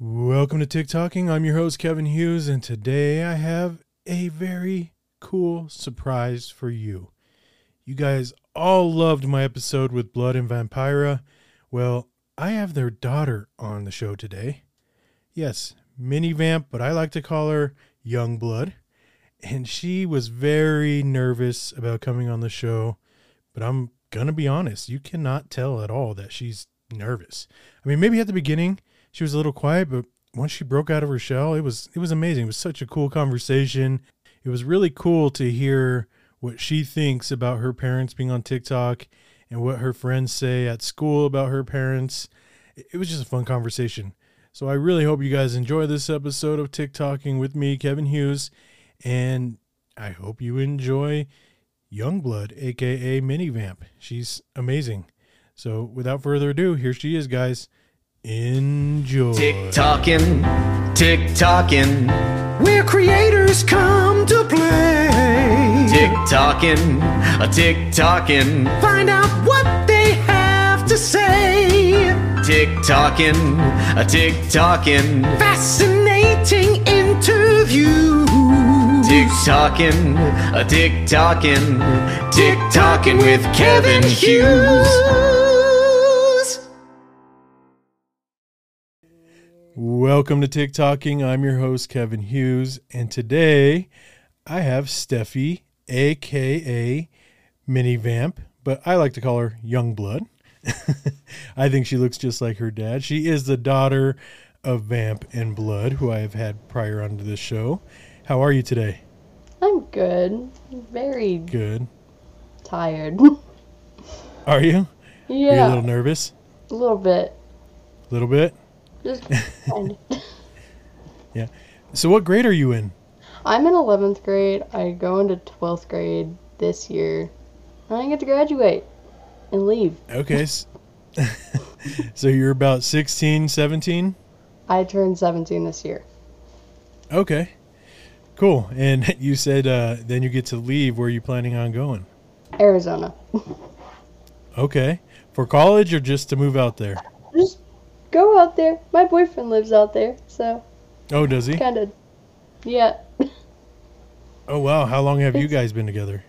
Welcome to TikToking. I'm your host, Kevin Hughes, and today I have a very cool surprise for you. You guys all loved my episode with Blood and Vampira. Well, I have their daughter on the show today. Yes, Mini Vamp, but I like to call her Young Blood. And she was very nervous about coming on the show, but I'm going to be honest, you cannot tell at all that she's nervous. I mean, maybe at the beginning she was a little quiet, but once she broke out of her shell, it was it was amazing. It was such a cool conversation. It was really cool to hear what she thinks about her parents being on TikTok and what her friends say at school about her parents. It was just a fun conversation. So I really hope you guys enjoy this episode of TikToking with me, Kevin Hughes, and I hope you enjoy Youngblood, aka Mini Vamp. She's amazing. So without further ado, here she is, guys. Enjoy. Tick tocking, tick tocking, where creators come to play. Tick tocking, a tick tocking, find out what they have to say. Tick tocking, a tick tocking, fascinating interview. Tick tocking, a tick tocking, tick tocking with Kevin Hughes. Welcome to TikToking. I'm your host, Kevin Hughes, and today I have Steffi, aka Mini Vamp, but I like to call her Young Blood. I think she looks just like her dad. She is the daughter of Vamp and Blood, who I have had prior onto this show. How are you today? I'm good. Very Good. tired. Are you? Are you a little nervous? a little bit. A little bit? Just of. So, what grade are you in? I'm in 11th grade. I go into 12th grade this year. And I get to graduate and leave. Okay. so, you're about 16, 17? I turned 17 this year. Okay. Cool. And you said uh, then you get to leave. Where are you planning on going? Arizona. Okay. For college or just to move out there? Just go out there. My boyfriend lives out there, so Oh, does he? kind of. Yeah, Oh, wow. How long have you guys been together?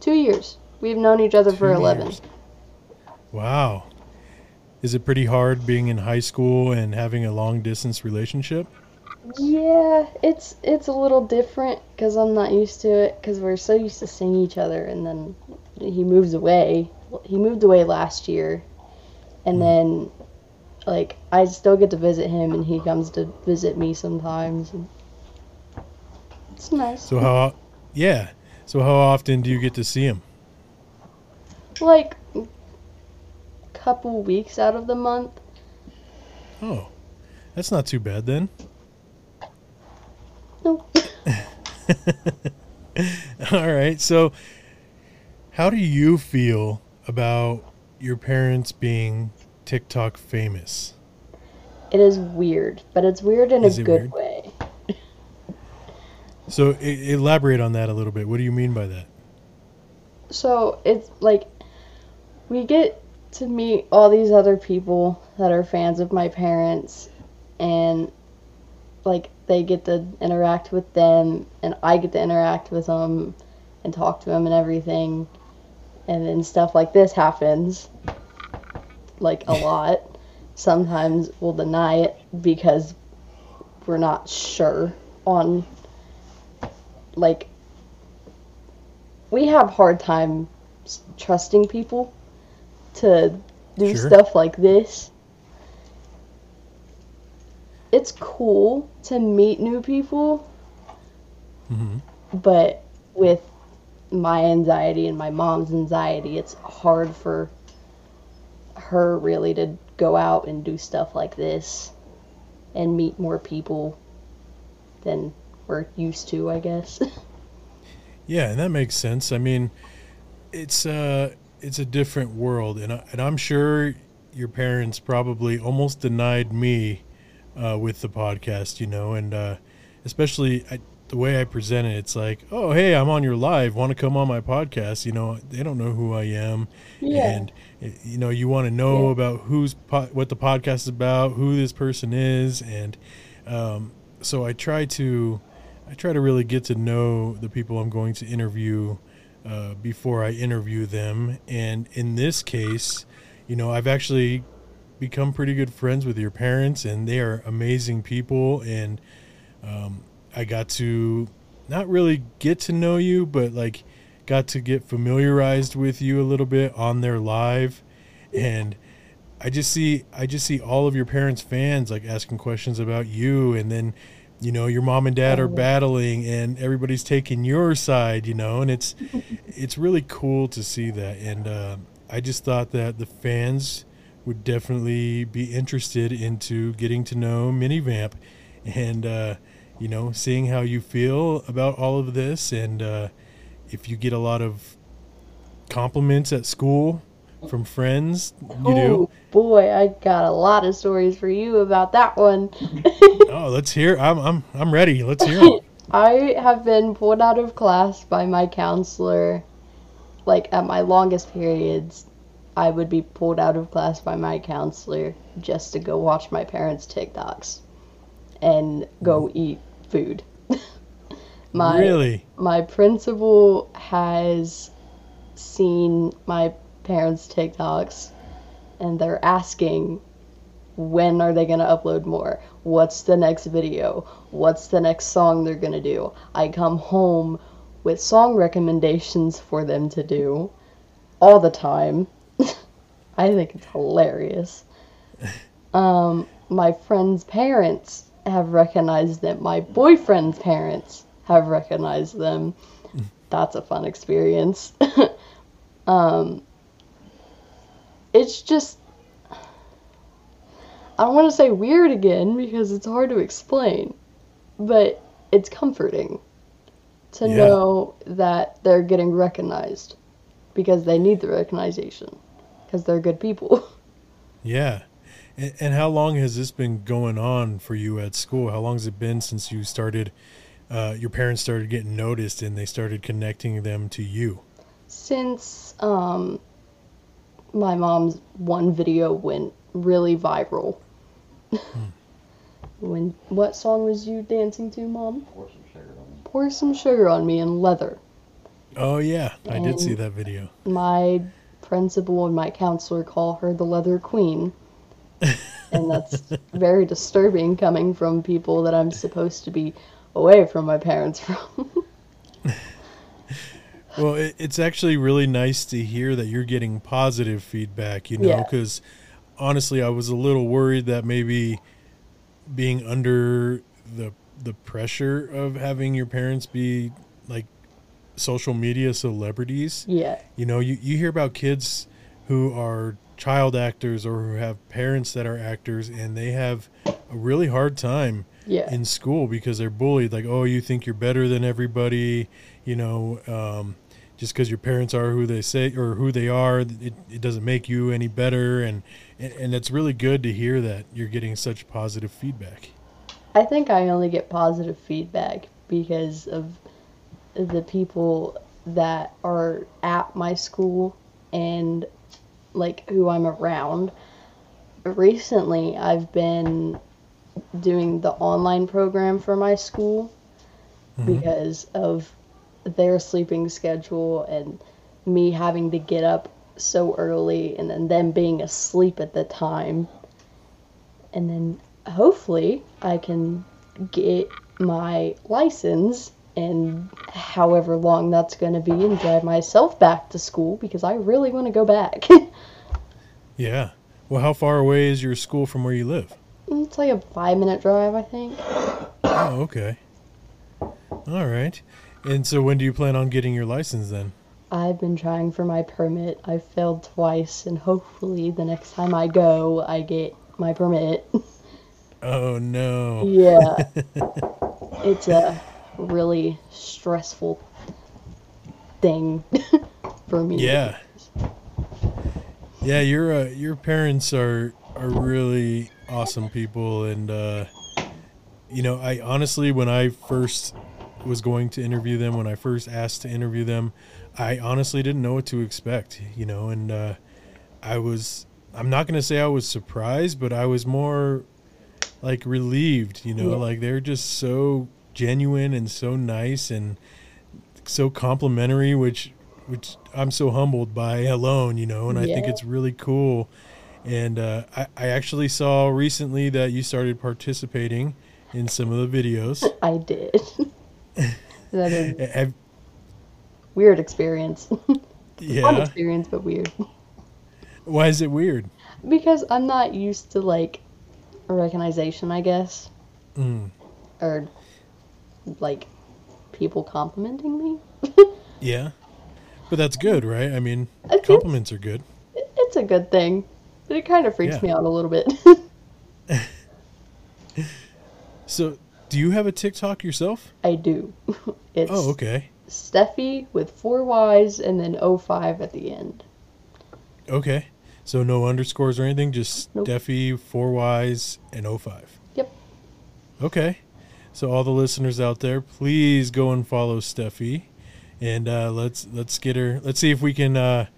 two years. We've known each other for Two 11. years. Wow. Is it pretty hard being in high school and having a long distance relationship? Yeah, it's it's a little different because I'm not used to it because we're so used to seeing each other, and then he moves away. He moved away last year, and hmm. then like I still get to visit him, and he comes to visit me sometimes. And it's nice. So, how, yeah. So, how often do you get to see him? like couple weeks out of the month. Oh, that's not too bad then. No. All right. So, how do you feel about your parents being TikTok famous? It is weird, but it's weird in Is a good weird? way. So, e- elaborate on that a little bit. What do you mean by that? So it's like we get to meet all these other people that are fans of my parents and like they get to interact with them and I get to interact with them and talk to them and everything and then stuff like this happens like a lot sometimes we'll deny it because we're not sure on like we have hard time trusting people to do Sure. stuff like this. It's cool to meet new people, hmm but with my anxiety and my mom's anxiety, it's hard for her really to go out and do stuff like this and meet more people than we're used to, I guess. Yeah, and that makes sense. I mean, it's uh it's a different world, and I, and I'm sure your parents probably almost denied me uh, with the podcast, you know, and uh, especially I the way I present it, it's like, oh, hey, I'm on your live. Want to come on my podcast? You know, they don't know who I am, Yeah. and eh, you know, you want to know Yeah. about who's po- what the podcast is about, who this person is, and um, so I try to, I try to really get to know the people I'm going to interview uh, before I interview them. And in this case, you know, I've actually become pretty good friends with your parents, and they are amazing people. And um, I got to not really get to know you, but like got to get familiarized with you a little bit on their live, and I just see I just see all of your parents' fans like asking questions about you, and then you know your mom and dad are Oh. battling, and everybody's taking your side, you know, and it's it's really cool to see that, and uh, I just thought that the fans would definitely be interested into getting to know Minivamp, and uh, you know seeing how you feel about all of this, and uh, if you get a lot of compliments at school from friends, you do. Oh boy, I got a lot of stories for you about that one. Oh, let's hear. I'm I'm I'm ready. Let's hear. 'em. I have been pulled out of class by my counselor. Like at my longest periods, I would be pulled out of class by my counselor just to go watch my parents' TikToks and go eat food. my really? my principal has seen my parents' TikToks and they're asking when are they going to upload more? What's the next video? What's the next song they're going to do? I come home with song recommendations for them to do all the time. I think it's hilarious. Um, my friend's parents have recognized them. My boyfriend's parents have recognized them. That's a fun experience. um, it's just I don't want to say weird again because it's hard to explain, but it's comforting to Yeah. know that they're getting recognized because they need the recognition because they're good people. Yeah. And, and how long has this been going on for you at school? How long has it been since you started? Uh, your parents started getting noticed, and they started connecting them to you. Since um, my mom's one video went really viral. when what song was you dancing to, mom? Pour some sugar on me. Pour some sugar on me in leather. Oh yeah, I did see that video. my principal and my counselor call her the leather queen and that's very disturbing coming from people that i'm supposed to be away from my parents from. Well, it, it's actually really nice to hear that you're getting positive feedback, you know, Yeah. because honestly, I was a little worried that maybe being under the the pressure of having your parents be like social media celebrities, yeah. You know, you, you hear about kids who are child actors or who have parents that are actors and they have a really hard time yeah. in school because they're bullied like oh you think you're better than everybody you know um, just because your parents are who they say or who they are it, it doesn't make you any better and, and and it's really good to hear that you're getting such positive feedback. I think i only get positive feedback because of the people that are at my school and like who i'm around recently i've been doing the online program for my school mm-hmm. because of their sleeping schedule and me having to get up so early and then them being asleep at the time. And then hopefully I can get my license in however long that's going to be and drive myself back to school because I really want to go back. yeah well how far away is your school from where you live it's like a five minute drive, I think. oh okay all right and so when do you plan on getting your license then I've been trying for my permit. I've failed twice, and hopefully the next time I go, I get my permit. oh no yeah. it's a really stressful thing for me. Yeah. Yeah, your uh, your parents are are really awesome people, and uh, you know, I honestly, when I first was going to interview them, when I first asked to interview them, I honestly didn't know what to expect, you know, and uh, I was, I'm not going to say I was surprised, but I was more like relieved, you know, Yeah. like they're just so genuine and so nice and so complimentary, which, which I'm so humbled by alone, you know, and I think it's really cool. And uh, I, I actually saw recently that you started participating in some of the videos. I did. that is Have, weird experience. Fun yeah. experience, but weird. Why is it weird? Because I'm not used to like recognition, I guess, Mm. or like people complimenting me. Yeah. But that's good, right? I mean, I compliments are good. It's a good thing, but it kind of freaks Yeah. me out a little bit. So, do you have a TikTok yourself? I do. It's Oh, okay. Steffi with four Y's and then 05 at the end. Okay. So no underscores or anything, just Nope. Steffi, four Y's, and 05. Yep. Okay. So all the listeners out there, please go and follow Steffi, and uh, let's let's get her. Let's see if we can uh,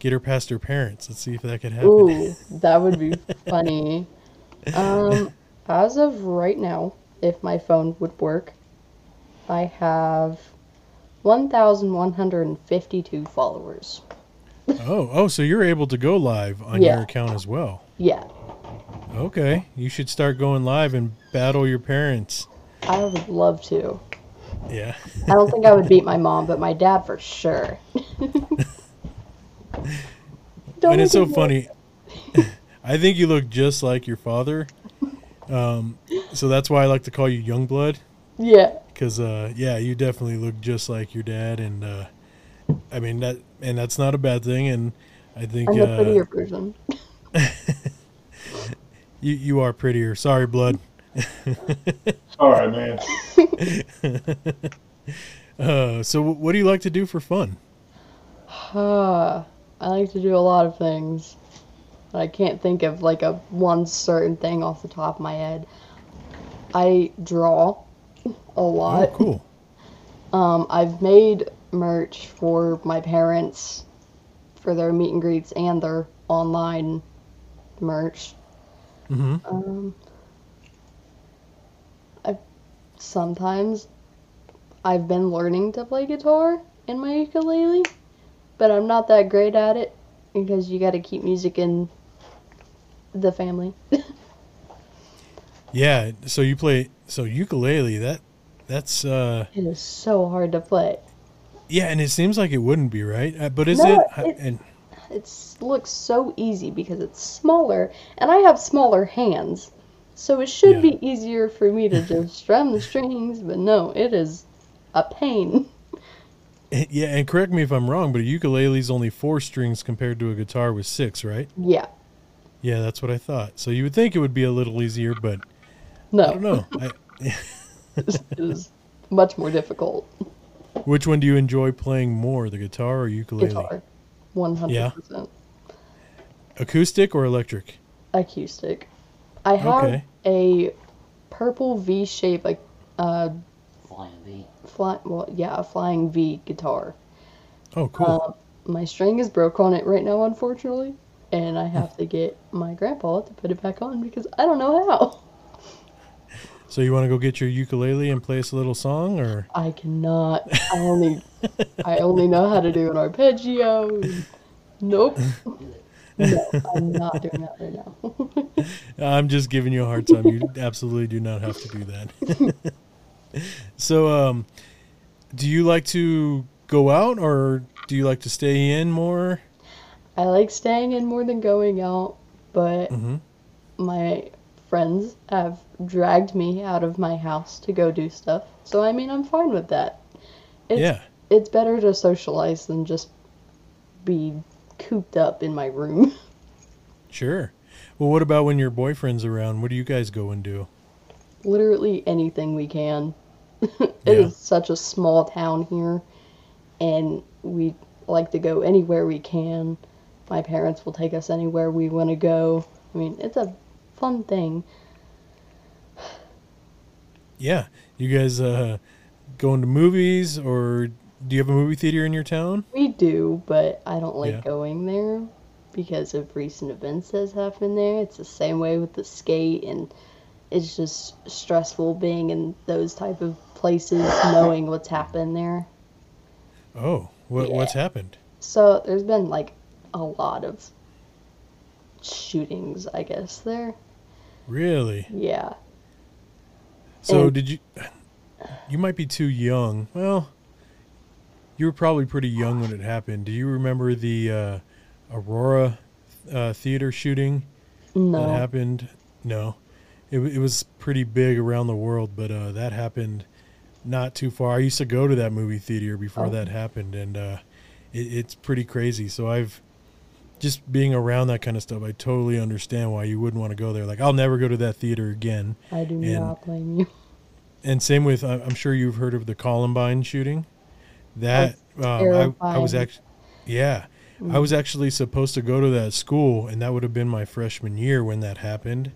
get her past her parents. Let's see if that could happen. Ooh, that would be funny. Um, as of right now, if my phone would work, I have 1,152 followers. Oh, oh, so you're able to go live on Yeah. your account as well. Yeah, Okay, you should start going live and battle your parents. I would love to. Yeah. I don't think I would beat my mom, but my dad for sure. Don't and it's so funny. I think you look just like your father. Um, so that's why I like to call you Youngblood. Yeah, because uh, yeah, you definitely look just like your dad, and uh, I mean that, and that's not a bad thing. And I think I'm the uh, prettier version. you you are prettier. Sorry, blood. All right, man. Uh, so what do you like to do for fun? Uh, I like to do a lot of things. but I can't think of like a one certain thing off the top of my head. I draw a Oh, lot. cool. Um, I've made merch for my parents for their meet and greets and their online merch. hmm Um, I sometimes I've been learning to play guitar in my ukulele, but I'm not that great at it because you got to keep music in the family. Yeah. So you play so ukulele. That that's uh it is so hard to play. yeah, and it seems like it wouldn't be right, uh, but is No, it? It- and It looks so easy because it's smaller, and I have smaller hands, so it should Yeah. be easier for me to just strum the strings. But no, it is a pain. yeah, and correct me if I'm wrong, but a ukulele's only four strings compared to a guitar with six, right? Yeah, Yeah, that's what I thought. So you would think it would be a little easier, but no, I don't know. I, it is much more difficult. Which one do you enjoy playing more, the guitar or ukulele? Guitar, one hundred percent Acoustic or electric? acoustic. I have Okay. a purple V shape, like uh, Flying V. fly. Well, yeah, a flying V guitar. Oh, cool. Uh, my string is broke on it right now, unfortunately, and I have to get my grandpa to put it back on because I don't know how. so you want to go get your ukulele and play us a little song, or I cannot. I only, I only know how to do an arpeggio. Nope. No, I'm not doing that right now. I'm just giving you a hard time. You absolutely do not have to do that. so, um, do you like to go out, or do you like to stay in more? I like staying in more than going out, but hmm my friends have dragged me out of my house to go do stuff. So I mean, I'm fine with that. It's, Yeah. It's better to socialize than just be cooped up in my room. Sure. Well, what about when your boyfriend's around? What do you guys go and do? Literally anything we can. It is Yeah. such a small town here, and we like to go anywhere we can. My parents will take us anywhere we want to go. I mean, it's a fun thing. Yeah, you guys uh, going to movies, or do you have a movie theater in your town? We do, but I don't like Yeah. going there because of recent events that's happened there. It's the same way with the skate, and it's just stressful being in those type of places, knowing what's happened there. Oh, what Yeah. what's happened? So there's been like a lot of shootings, I guess there. Really? Yeah. So And- did you? You might be too young. Well, you were probably pretty young when it happened. Do you remember the uh, Aurora uh, theater shooting that happened? No, it, it was pretty big around the world, but uh, that happened not too far. I used to go to that movie theater before Oh. that happened, and uh, it, it's pretty crazy. So I've just being around that kind of stuff. I totally understand why you wouldn't want to go there. Like I'll never go to that theater again. I do and- not blame you. And same with, I'm sure you've heard of the Columbine shooting. That um, I, I was actually, yeah, I was actually supposed to go to that school, and that would have been my freshman year when that happened.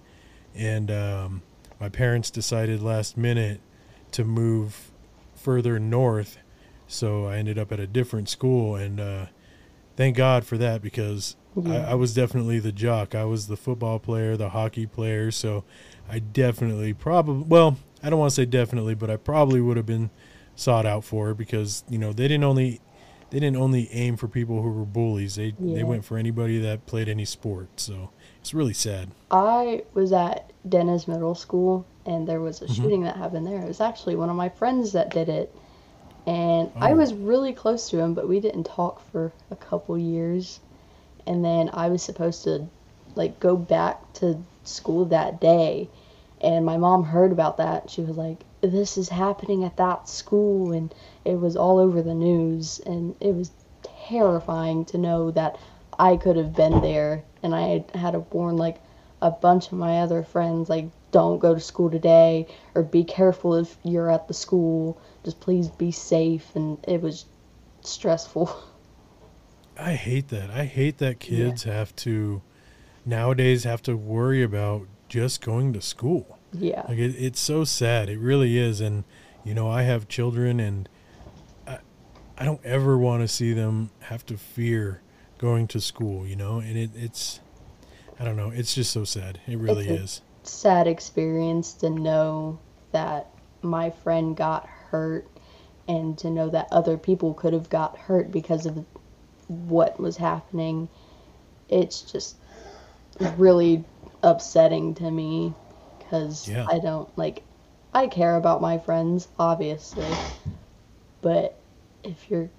And um, my parents decided last minute to move further north, so I ended up at a different school. And uh, thank God for that because I. I was definitely the jock. I was the football player, the hockey player. So I definitely probably well, I don't want to say definitely, but I probably would have been sought out for because you know they didn't only they didn't only aim for people who were bullies. They Yeah. they went for anybody that played any sport. So it's really sad. I was at Dennis Middle School and there was a mm-hmm. shooting that happened there. It was actually one of my friends that did it. And I Oh. was really close to him, but we didn't talk for a couple years. And then I was supposed to like go back to school that day. And my mom heard about that. She was like, "This is happening at that school." And it was all over the news and it was terrifying to know that I could have been there and I had, had to warn like a bunch of my other friends like don't go to school today or be careful if you're at the school just please be safe and it was stressful I hate that. I hate that kids have to nowadays have to worry about just going to school. Yeah Like it, it's so sad. It really is. And you know, I have children, and I, I don't ever want to see them have to fear going to school. You know, and it, it's, I don't know. It's just so sad. It really It's a- is. sad experience to know that my friend got hurt and to know that other people could have got hurt because of what was happening it's just really upsetting to me because Yeah. i don't like i care about my friends obviously but if you're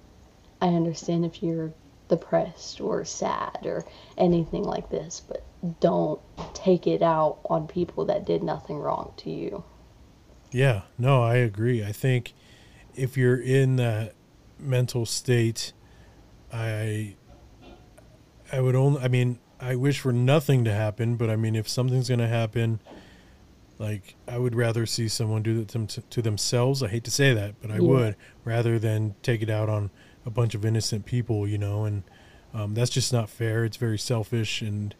i understand if you're depressed or sad or anything like this but don't take it out on people that did nothing wrong to you Yeah, no, I agree. I think if you're in that mental state, I I would only I mean, I wish for nothing to happen, but I mean if something's going to happen, like I would rather see someone do that to, to themselves. I hate to say that, but I Yeah. would rather than take it out on a bunch of innocent people, you know, and um, that's just not fair. It's very selfish and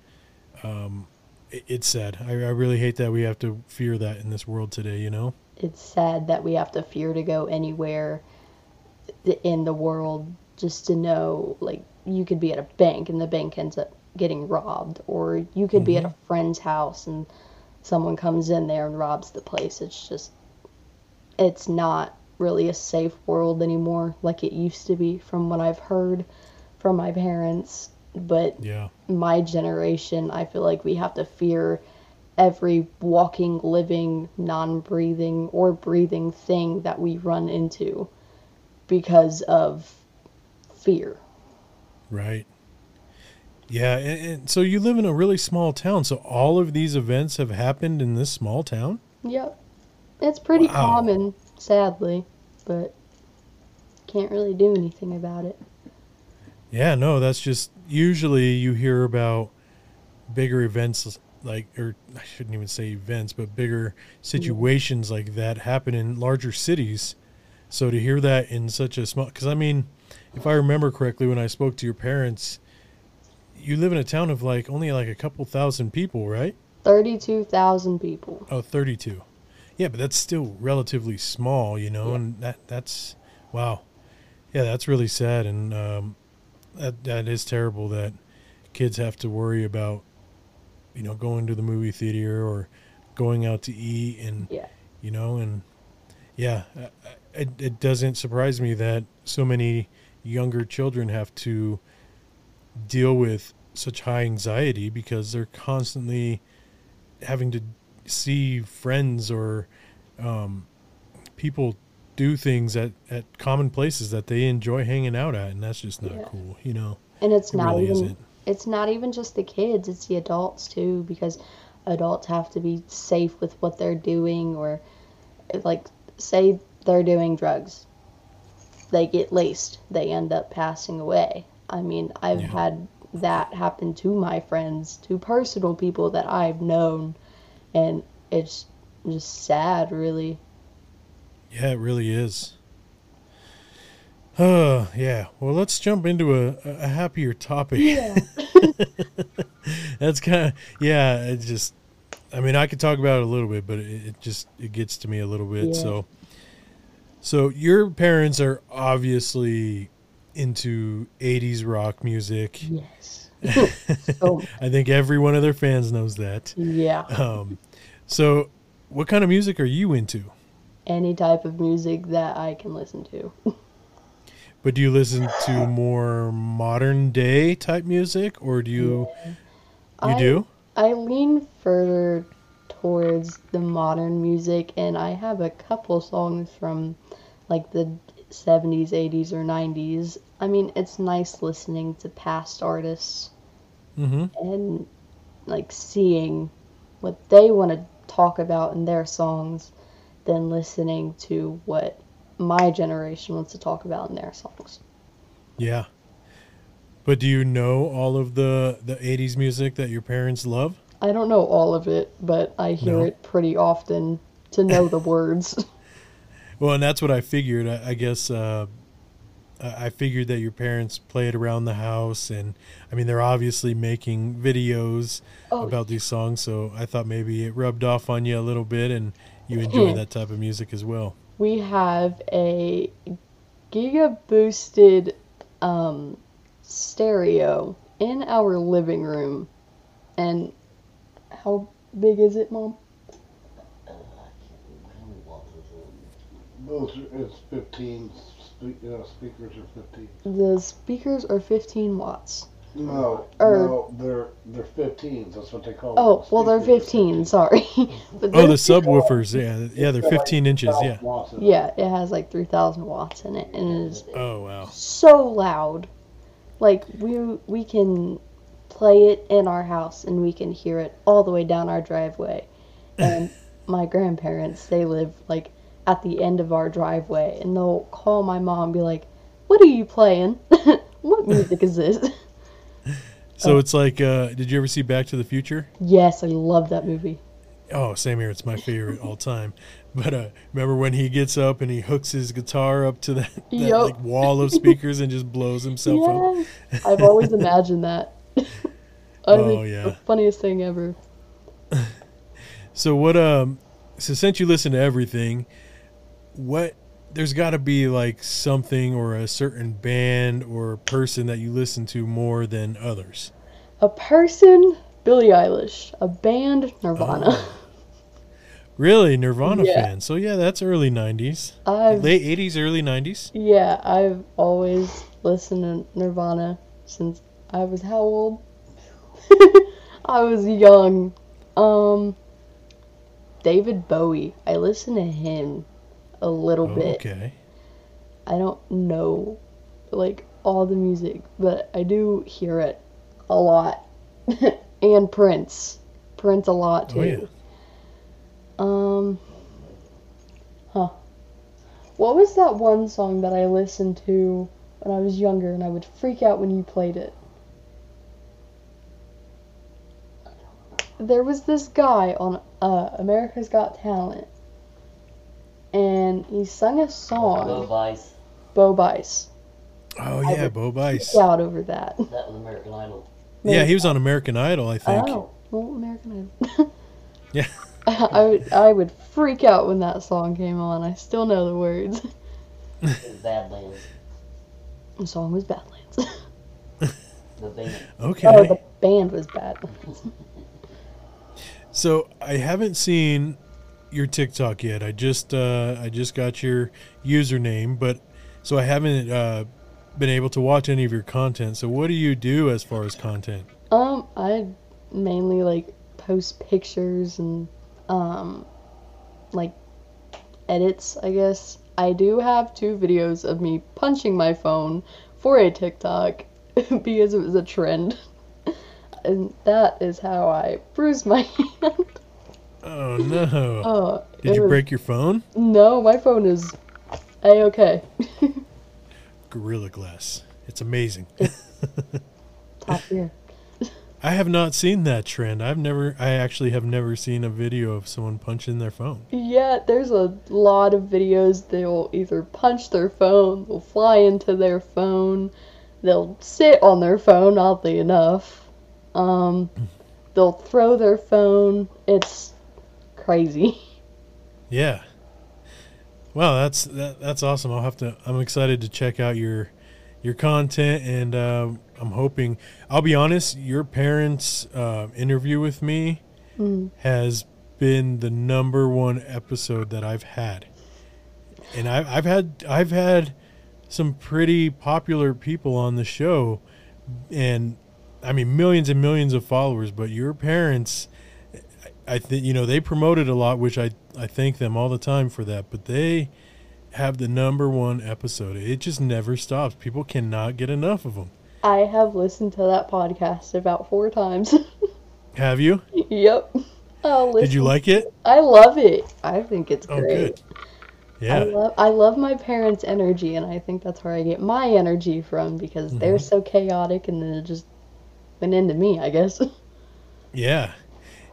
um, it, it's sad. I, I really hate that we have to fear that in this world today, you know? it's sad that we have to fear to go anywhere in the world just to know like you could be at a bank and the bank ends up getting robbed or you could be at a friend's house and someone comes in there and robs the place it's just it's not really a safe world anymore like it used to be from what i've heard from my parents but Yeah. my generation, I feel like we have to fear every walking, living, non breathing, or breathing thing that we run into because of fear. Right. Yeah, and, and so you live in a really small town, so all of these events have happened in this small town? Yep. It's pretty Wow. common, sadly, but can't really do anything about it. Yeah, no, that's just usually you hear about bigger events like or I shouldn't even say events, but bigger situations like that happen in larger cities. So to hear that in such a small cuz I mean, if I remember correctly when I spoke to your parents, you live in a town of like only like a couple thousand people, right? 32,000 people. Oh, 32. Yeah, but that's still relatively small, you know, Yeah. and that that's wow. Yeah, that's really sad and um that that is terrible that kids have to worry about you know going to the movie theater or going out to eat and Yeah. you know and yeah, it, it doesn't surprise me that so many younger children have to deal with such high anxiety because they're constantly having to see friends or um, people do things at, at common places that they enjoy hanging out at and that's just not Yeah. cool you know And it's It not really even isn't. it's not even just the kids, it's the adults too because adults have to be safe with what they're doing or like say they're doing drugs. They get laced, they end up passing away. I mean, I've Yeah. had that happen to my friends, to personal people that I've known and it's just sad really. yeah it really is uh yeah well let's jump into a, a happier topic Yeah. that's kind of yeah it just i mean i could talk about it a little bit but it, it just it gets to me a little bit Yeah. so so your parents are obviously into 80s rock music Yes. so i think every one of their fans knows that yeah. um so what kind of music are you into Any type of music that I can listen to. but do you listen to more modern day type music or do you you I- do I lean further towards the modern music, and I have a couple songs from like the 70s, 80s, or 90s. I mean, it's nice listening to past artists mm-hmm and like seeing what they want to talk about in their songs than listening to what my generation wants to talk about in their songs. Yeah. But do you know all of the the 80s music that your parents love? I don't know all of it, but I hear No. it pretty often to know the words. Well, and that's what I figured. I, I guess uh, I I figured that your parents played around the house, and I mean they're obviously making videos Oh, about these songs, so I thought maybe it rubbed off on you a little bit, and you enjoy that type of music as well. we have a giga boosted um, stereo in our living room. And how big is it, Mom? It's 15 spe- uh, speakers are 15. The speakers are 15 watts. No, Or- no, they're they're 15s. That's what they call Oh, them. well, they're Speakers are 15, sorry. but Oh, the subwoofers, yeah, yeah, they're They're like 15 inches, yeah. in it. yeah, it has like 3,000 watts in it, and it is Oh wow, so loud. Like we we can play it in our house and we can hear it all the way down our driveway. And my grandparents, they live like at the end of our driveway and they'll call my mom and be like, "What are you playing? what music is this?" so it's like, uh, did you ever see Back to the Future? yes, I love that movie. Oh, same here. It's my favorite all time. But uh, remember when he gets up and he hooks his guitar up to that, that Yup. like wall of speakers and just blows himself up? Yes. I've always imagined that. Oh, yeah. the funniest thing ever. So what? Um, so since you listen to everything, what? There's got to be like something or a certain band or person that you listen to more than others. A person, Billie Eilish. A band, Nirvana. Oh. Really, Nirvana Yeah. fan. So yeah, that's early '90s, I've late '80s, early '90s. Yeah, I've always listened to Nirvana since I was how old? I was young. Um David Bowie. I listen to him a little Oh, bit. okay. I don't know like all the music, but I do hear it a lot. and Prince. Prince a lot too. Oh yeah. Um, huh. What was that one song that I listened to when I was younger and I would freak out when you played it? There was this guy on uh, America's Got Talent, and he sung a Bo song, Bo Bice. Oh yeah, would Bo Bice. Freak out over that. That was American Idol. Yeah, he was on American Idol, I think. Oh, well, American Idol. Yeah. I would I would freak out when that song came on. I still know the words. Badlands. The song was Badlands. The band. Okay. oh, the band was Badlands. So I haven't seen your TikTok yet. I just uh, I just got your username, but so I haven't uh, been able to watch any of your content. So what do you do as far as content? Um, I mainly like post pictures and um like edits, I guess. I do have two videos of me punching my phone for a TikTok because it was a trend. And that is how I bruised my hand. Oh no! Oh, Did you was- break your phone? No, my phone is a okay. Gorilla Glass. It's amazing. Top tier. I have not seen that trend. I've never. I actually have never seen a video of someone punching their phone. Yeah, there's a lot of videos. They'll either punch their phone, they'll fly into their phone, they'll sit on their phone, oddly enough. Um, they'll throw their phone. It's crazy. Yeah. Wow, that's that, that's awesome. I'll have to. I'm excited to check out your your content, and uh, I'm hoping. I'll be honest. Your parents' uh, interview with me Mm. has been the number one episode that I've had, and I've I've had I've had some pretty popular people on the show, and I mean millions and millions of followers. But your parents. I think you know they promoted it a lot, which I I thank them all the time for that. But they have the number one episode. It just never stops. People cannot get enough of them. I have listened to that podcast about four times. Have you? yep. Did you like it? I love it. I think it's Oh, great. good. I Yeah. love I love my parents' energy, and I think that's where I get my energy from because Mm-hmm. they're so chaotic, and then it just went into me, I guess. Yeah.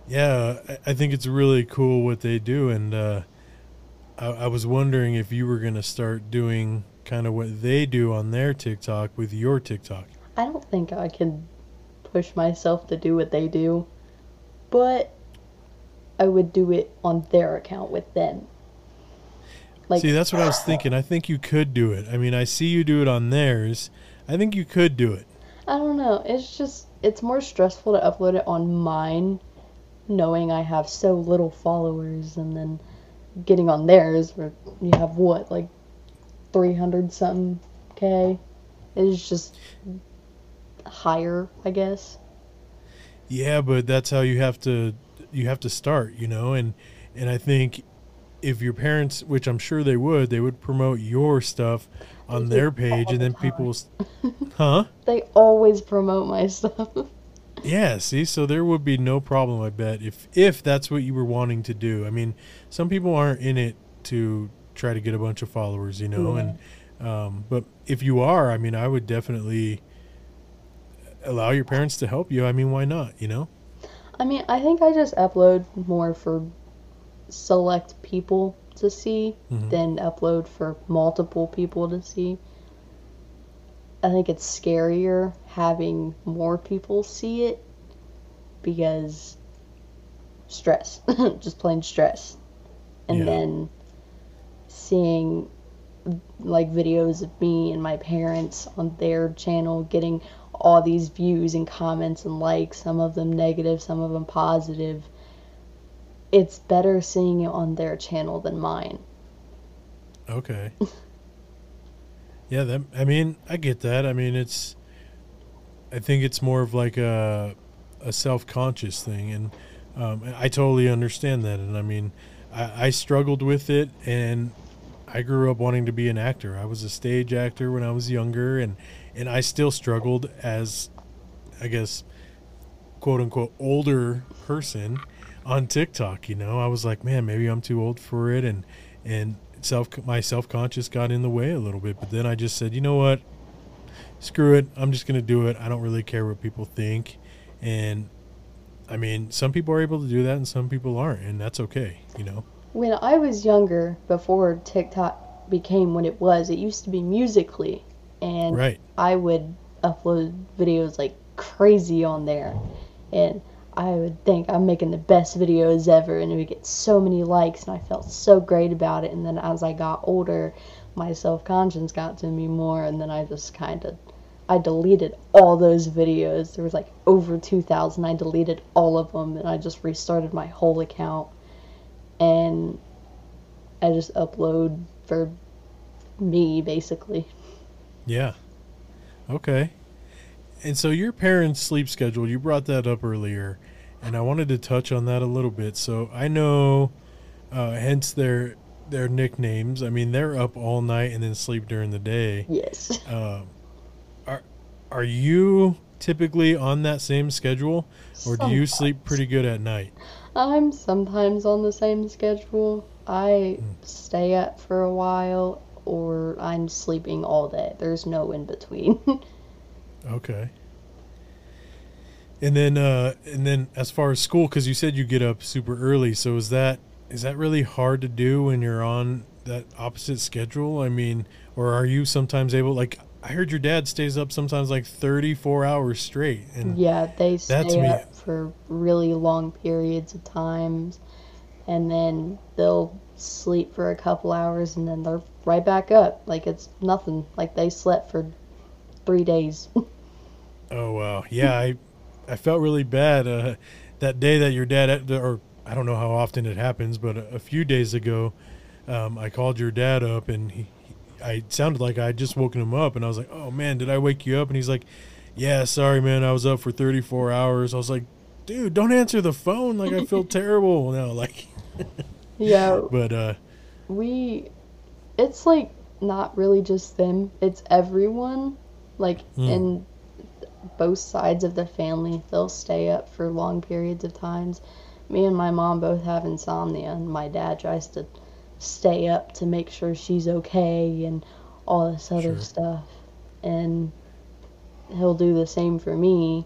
Yeah. I, I think it's really cool what they do, and uh, I, I was wondering if you were gonna start doing kind of what they do on their TikTok with your TikTok. I don't think I can push myself to do what they do, but I would do it on their account with them. Like, See, that's what I was thinking. I think you could do it. I mean, I see you do it on theirs. I think you could do it. I don't know. It's just it's more stressful to upload it on mine, knowing I have so little followers, and then getting on theirs where you have what like three hundred something k. It's just higher, I guess. Yeah, but that's how you have to you have to start, you know, and and I think if your parents, which I'm sure they would, they would promote your stuff on their page, and then people, huh? They always promote my stuff. Yeah, see, so there would be no problem, I bet, if if that's what you were wanting to do. I mean, some people aren't in it to try to get a bunch of followers, you know, and um, but if you are, I mean, I would definitely allow your parents to help you. I mean, why not? You know? I mean, I think I just upload more for select people to see Mhm. than upload for multiple people to see. I think it's scarier having more people see it because stress, just plain stress. And Yeah. then seeing like videos of me and my parents on their channel getting all these views and comments and likes, some of them negative, some of them positive. It's better seeing it on their channel than mine. Okay. yeah, that I mean, I get that. I mean, it's I think it's more of like a a self-conscious thing and um, I totally understand that and I mean, I, I struggled with it and I grew up wanting to be an actor. I was a stage actor when I was younger and and I still struggled as I guess quote unquote older person on TikTok, you know. I was like, man, maybe I'm too old for it and and self my self-conscious got in the way a little bit, but then I just said, you know what? Screw it. I'm just going to do it. I don't really care what people think. And I mean, some people are able to do that and some people aren't, and that's okay, you know. When I was younger, before TikTok became what it was, it used to be Musical.ly. And Right. I would upload videos like crazy on there. And I would think I'm making the best videos ever, and it would get so many likes, and I felt so great about it. And then as I got older, my self conscience got to me more, and then I just kind of I deleted all those videos. There was like over 2,000. I deleted all of them, and I just restarted my whole account, and I just upload for me basically. Yeah. Okay. And so your parents' sleep schedule, you brought that up earlier, and I wanted to touch on that a little bit. So I know, uh, hence their their nicknames. I mean, they're up all night and then sleep during the day. Yes. Um, are you typically on that same schedule, or do you sleep pretty good at night? I'm sometimes on the same schedule. I stay up for a while or I'm sleeping all day. There's no in between. Okay. And then, uh, and then, as far as school, because you said you get up super early, so is that is that really hard to do when you're on that opposite schedule? I mean, or are you sometimes able? Like, I heard your dad stays up sometimes like 34 hours straight, and yeah, they That's stay me. up for really long periods of times and then they'll sleep for a couple hours and then they're right back up. Like it's nothing. Like they slept for three days. oh wow, yeah, I I felt really bad uh, that day that your dad, or I don't know how often it happens, but a, a few days ago, um, I called your dad up and he- I it sounded like I had just woken him up, and I was like, "Oh man, did I wake you up?" And he's like, "Yeah, sorry, man, I was up for 34 hours." I was like, "Dude, don't answer the phone. Like I feel terrible now." Like, yeah, but uh, we it's like not really just them it's everyone like Hmm. in both sides of the family they'll stay up for long periods of times me and my mom both have insomnia and my dad tries to stay up to make sure she's okay and all this other Sure. stuff and he'll do the same for me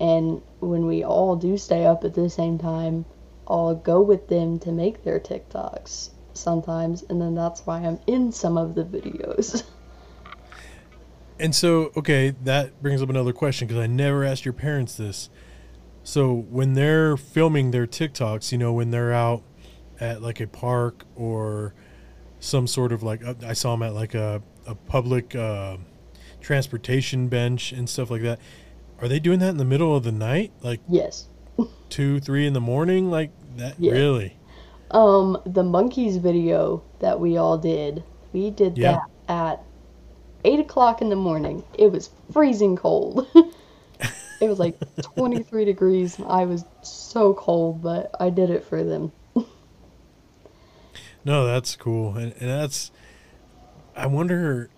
and when we all do stay up at the same time I'll go with them to make their TikToks sometimes, and then that's why I'm in some of the videos. And so, okay, that brings up another question because I never asked your parents this. So, when they're filming their TikToks, you know, when they're out at like a park or some sort of like, uh, I saw them at like a, a public uh, transportation bench and stuff like that. Are they doing that in the middle of the night? Like yes. two, three in the morning? Like that? Yeah. Really? Um, the monkeys video that we all did, we did Yeah. that at eight o'clock in the morning. It was freezing cold. it was like 23 degrees, I was so cold, but I did it for them. No, that's cool, and, and that's. I wonder.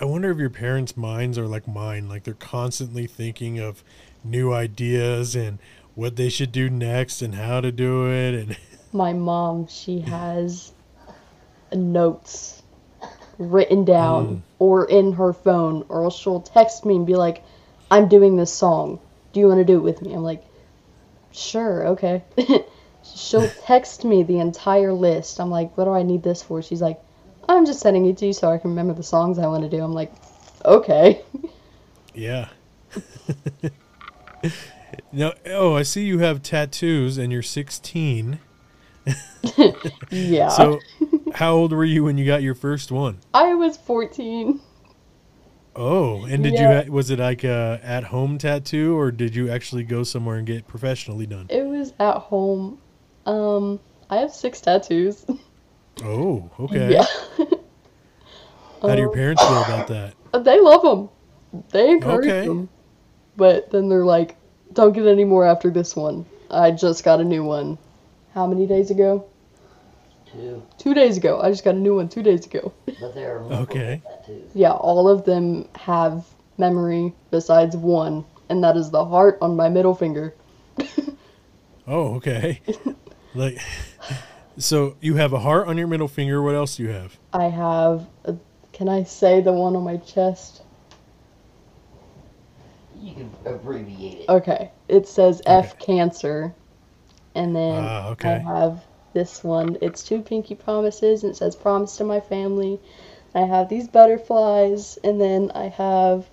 I wonder if your parents' minds are like mine, like they're constantly thinking of new ideas and what they should do next and how to do it, and My mom, she has notes written down mm. or in her phone, or else she'll text me and be like, I'm doing this song. Do you want to do it with me? I'm like, sure, okay. she'll text me the entire list. I'm like, what do I need this for? She's like, I'm just sending it to you so I can remember the songs I want to do. I'm like, okay. yeah. no, oh, I see you have tattoos and you're 16. yeah. So, how old were you when you got your first one? I was 14. Oh, and did Yeah. you ha- was it like a at home tattoo or did you actually go somewhere and get professionally done? It was at home. Um, I have six tattoos. Oh, okay. Yeah. How do your parents feel about that? They love them. They encourage Okay. them. But then they're like, don't get any more after this one. I just got a new one. How many days ago? Two, Two days ago. I just got a new one two days ago. but there are Okay. tattoos. Yeah, all of them have memory besides one, and that is the heart on my middle finger. Oh, okay. Like, so you have a heart on your middle finger. What else do you have? I have, a, can I say the one on my chest? You can abbreviate it. Okay, it says F cancer, and then Ah, I have this one. It's two pinky promises, and it says promise to my family. I have these butterflies, and then I have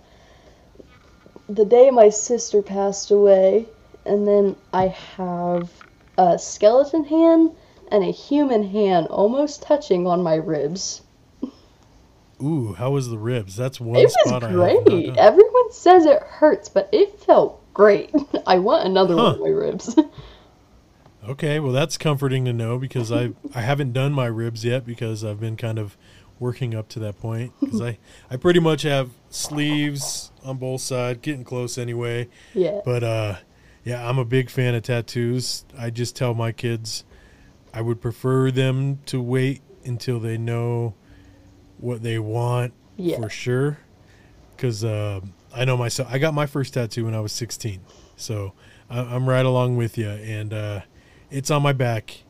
the day my sister passed away. and then I have a skeleton hand and a human hand almost touching on my ribs. Ooh, how was the ribs? That's one It was great. Everyone says it hurts, but it felt great. I want another Huh. one of my ribs. Okay, well that's comforting to know because I I haven't done my ribs yet because I've been kind of working up to that point because I I pretty much have sleeves on both sides, getting close anyway. yeah. But uh, yeah, I'm a big fan of tattoos. I just tell my kids I would prefer them to wait until they know what they want Yeah. for sure. Because uh, I know myself. I got my first tattoo when I was 16, so I, I'm right along with you. And uh, it's on my back,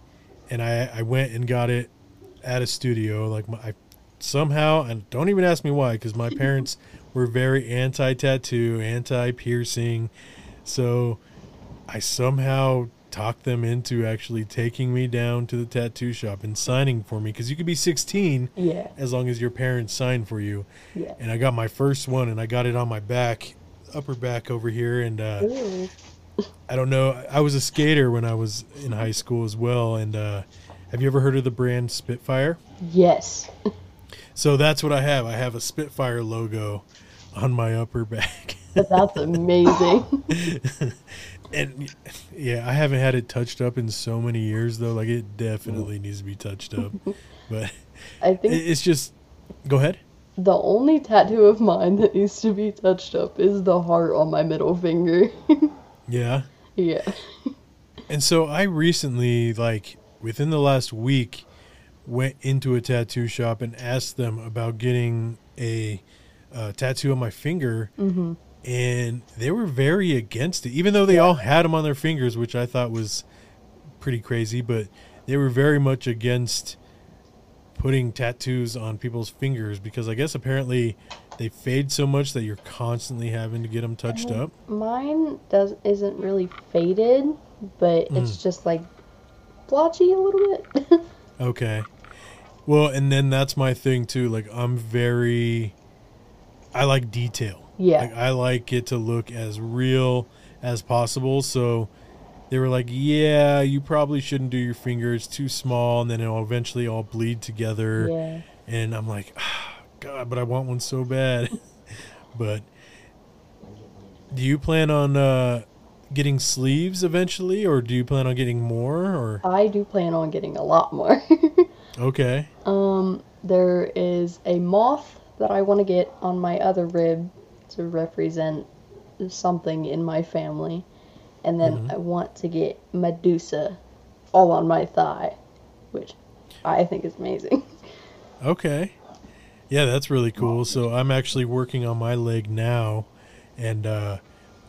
and I I went and got it at a studio. Like my, I somehow, and don't even ask me why, because my parents were very anti-tattoo, anti-piercing. So I somehow talked them into actually taking me down to the tattoo shop and signing for me because you could be 16 Yeah. as long as your parents sign for you. Yeah. And I got my first one and I got it on my back, upper back over here. And uh, I don't know, I was a skater when I was in high school as well. And uh, have you ever heard of the brand Spitfire? Yes. So that's what I have. I have a Spitfire logo on my upper back. That's amazing. and yeah, I haven't had it touched up in so many years though. Like it definitely needs to be touched up. But I think it's just go ahead. the only tattoo of mine that needs to be touched up is the heart on my middle finger. Yeah. yeah. And so I recently, like within the last week, went into a tattoo shop and asked them about getting a uh, tattoo on my finger, hmm and they were very against it. Even though they all had them on their fingers, which I thought was pretty crazy, but they were very much against putting tattoos on people's fingers because I guess apparently they fade so much that you're constantly having to get them touched up. Mine does isn't really faded, but Mm. it's just like blotchy a little bit. Okay. Well, and then that's my thing too. Like I'm very I like detail. Yeah. Like I like it to look as real as possible. So they were like, "Yeah, you probably shouldn't do your finger. It's too small and then it'll eventually all bleed together." yeah. And I'm like, ah, "God, but I want one so bad." but do you plan on uh getting sleeves eventually or do you plan on getting more or I do plan on getting a lot more. Okay. um, there is a moth that I want to get on my other rib to represent something in my family. And then Mhm. I want to get Medusa all on my thigh, which I think is amazing. Okay. Yeah, that's really cool. So I'm actually working on my leg now, and uh,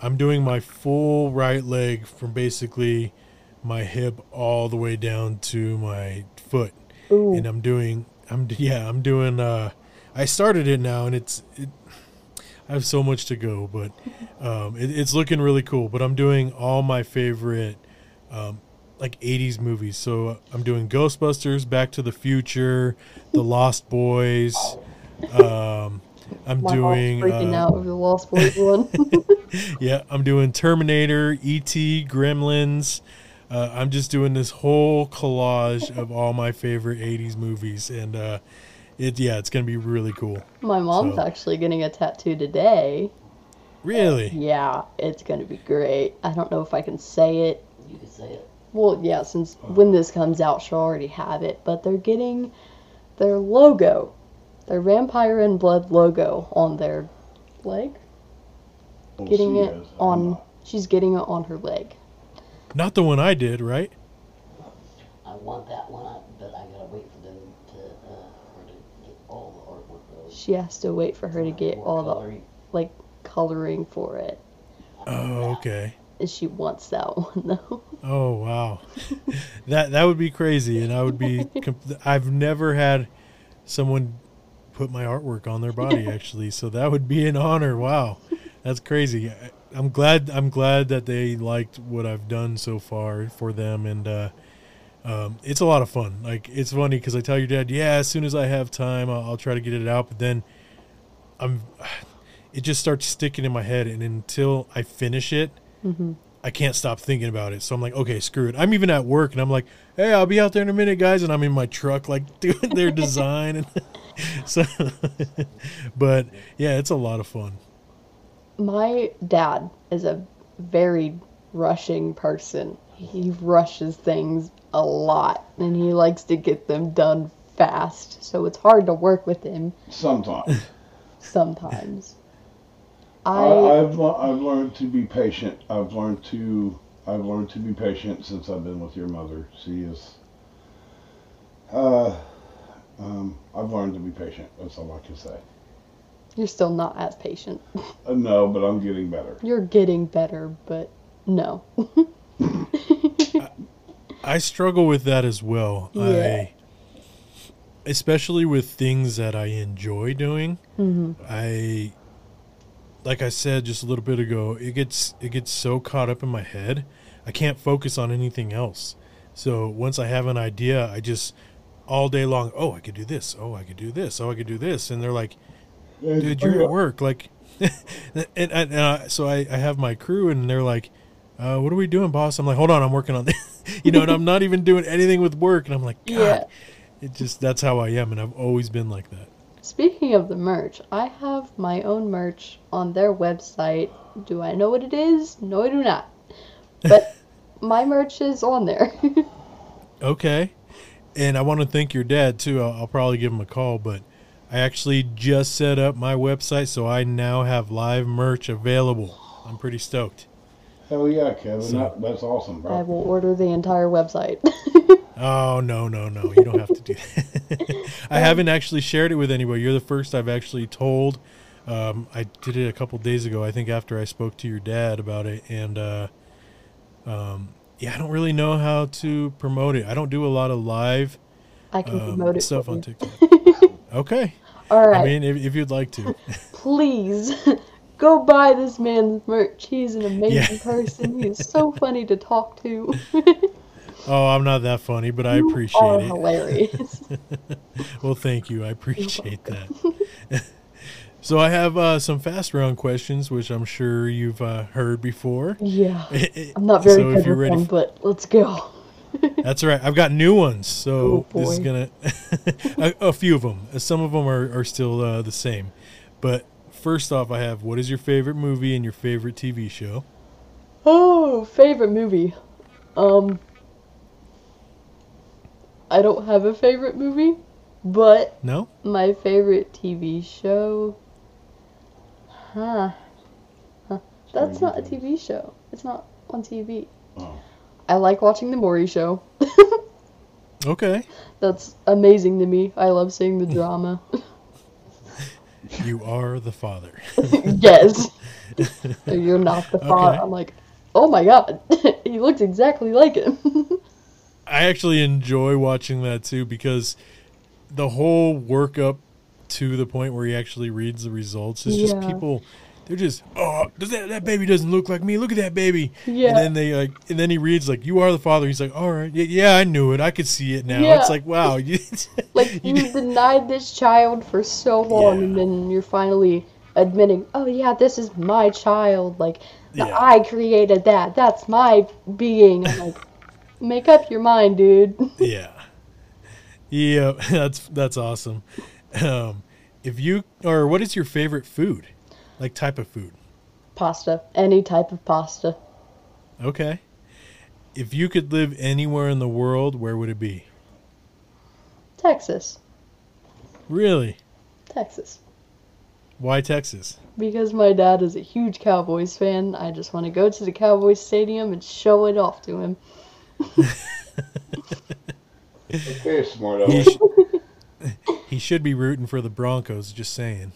I'm doing my full right leg from basically my hip all the way down to my foot, Ooh, and I'm doing. I'm yeah. I'm doing. Uh, I started it now, and it's. It, I have so much to go, but um, it, it's looking really cool. But I'm doing all my favorite, um, like '80s movies. So uh, I'm doing Ghostbusters, Back to the Future, The Lost Boys. Um, I'm my doing. freaking uh, out over the Lost Boys one. yeah, I'm doing Terminator, E.T., Gremlins. Uh, I'm just doing this whole collage of all my favorite '80s movies, and uh, it yeah, it's gonna be really cool. my mom's So- actually getting a tattoo today. Really? Yeah, it's gonna be great. I don't know if I can say it. You can say it. Well, yeah, since when this comes out, she'll already have it. But they're getting their logo, their Vampire and Blood logo on their leg. We'll Getting see, it guys. on. She's getting it on her leg. Not the one I did, right? I want that one, I- but I gotta wait for them to, uh, for to get all the artwork though. She has to wait for her to get all the like coloring for it. Oh, okay. And she wants that one though. Oh, wow. that that would be crazy, and I would be. I've never had someone put my artwork on their body actually, so that would be an honor. Wow, that's crazy. I, I'm glad. I'm glad that they liked what I've done so far for them, and uh, um, it's a lot of fun. Like it's funny because I tell your dad, yeah, as soon as I have time, I'll, I'll try to get it out, but then I'm. It just starts sticking in my head, and until I finish it, hmm I can't stop thinking about it. So I'm like, okay, screw it. I'm even at work and I'm like, hey, I'll be out there in a minute, guys. And I'm in my truck, like doing their design. And so, but yeah, it's a lot of fun. My dad is a very rushing person. He rushes things a lot and he likes to get them done fast. So it's hard to work with him Sometimes. sometimes. I, I I've I've learned to be patient. I've learned to I've learned to be patient since I've been with your mother. She is. Uh, um, I've learned to be patient. That's all I can say. you're still not as patient. Uh, no, but I'm getting better. You're getting better, but no. I struggle with that as well. Yeah. I, especially with things that I enjoy doing. Mm-hmm. I, like I said just a little bit ago, it gets it gets so caught up in my head, I can't focus on anything else. So once I have an idea, I just all day long. Oh, I could do this. Oh, I could do this. Oh, I could do this. And they're like, dude, you're at work. Like, and, and, and uh, so I, I have my crew, and they're like, uh, what are we doing, boss? I'm like, hold on, I'm working on this. you know, and I'm not even doing anything with work. And I'm like, God, Yeah. it just, that's how I am. And I've always been like that. Speaking of the merch, I have my own merch on their website. Do I know what it is? No, I do not. But my merch is on there. Okay. And I want to thank your dad too. I'll, I'll probably give him a call, but I actually just set up my website, so I now have live merch available. I'm pretty stoked. Hell yeah, Kevin. So- that, that's awesome, bro. I will order the entire website. Oh no, no, no! You don't have to do that. I haven't actually shared it with anybody. You're the first I've actually told. Um, I did it a couple days ago. I think after I spoke to your dad about it, and uh, um, yeah, I don't really know how to promote it. I don't do a lot of live I can um, promote it stuff on. TikTok. okay. All right, I mean, if, if you'd like to. please go buy this man's merch. He's an amazing Yeah. person. He's so funny to talk to. Oh, I'm not that funny, but I You appreciate are it. hilarious. Well, thank you. I appreciate that. so I have uh, some fast round questions, which I'm sure you've uh, heard before. yeah, I'm not very So if good you're with ready them, but let's go. That's right. I've got new ones, so Oh, this is gonna a, a few of them. Some of them are, are still uh, the same. But first off, I have what is your favorite movie and your favorite TV show? Oh, favorite movie. Um, I don't have a favorite movie, but No, my favorite TV show. Huh. huh. That's not a TV show. It's not on TV. Oh. I like watching The Maury Show. okay. That's amazing to me. I love seeing the drama. You are the father. yes. You're not the father. Okay. I'm like, oh my god, he looks exactly like him. I actually enjoy watching that too because the whole work up to the point where he actually reads the results is just people. They're just, oh, does that that baby doesn't look like me? Look at that baby. Yeah. And then they like, and then he reads like, "You are the father." He's like, "All right, yeah, yeah I knew it. I could see it now." Yeah. It's like, wow, you, Like you you denied this child for so long, and then you're finally admitting, "Oh yeah, this is my child. Like Yeah. I created that. That's my being." I'm like, make up your mind, dude. yeah, yeah. That's that's awesome. Um, if you or what is your favorite food, like type of food? pasta, any type of pasta. Okay. If you could live anywhere in the world, where would it be? Texas, Really? Texas. Why Texas? Because my dad is a huge Cowboys fan, I just want to go to the Cowboys stadium and show it off to him. Okay, smart He, aleck. sh- he should be rooting for the Broncos. Just saying.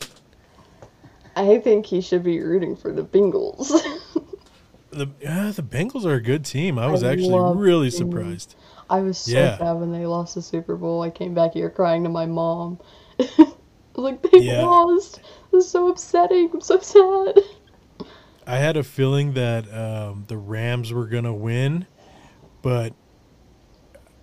I think he should be rooting for the Bengals. The uh, the Bengals are a good team. I was I actually really them. surprised. I was so Yeah. sad when they lost the Super Bowl. I came back here crying to my mom. I was like, they Yeah. lost. This is so upsetting. I'm so sad. I had a feeling that um, the Rams were gonna win, but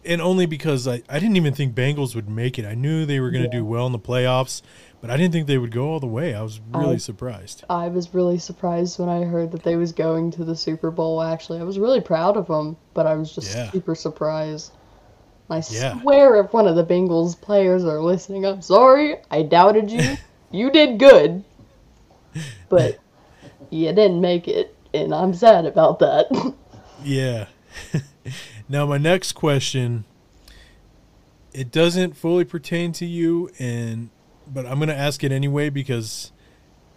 and only because I, I didn't even think Bengals would make it. I knew they were going to do well in the playoffs, but I didn't think they would go all the way. I was really I- surprised. I was really surprised when I heard that they was going to the Super Bowl. Actually, I was really proud of them, but I was just Yeah. super surprised. I Yeah. swear, if one of the Bengals players are listening, I'm sorry. I doubted you. you did good, but you didn't make it, and I'm sad about that. Yeah. now my next question it doesn't fully pertain to you and but I'm going to ask it anyway because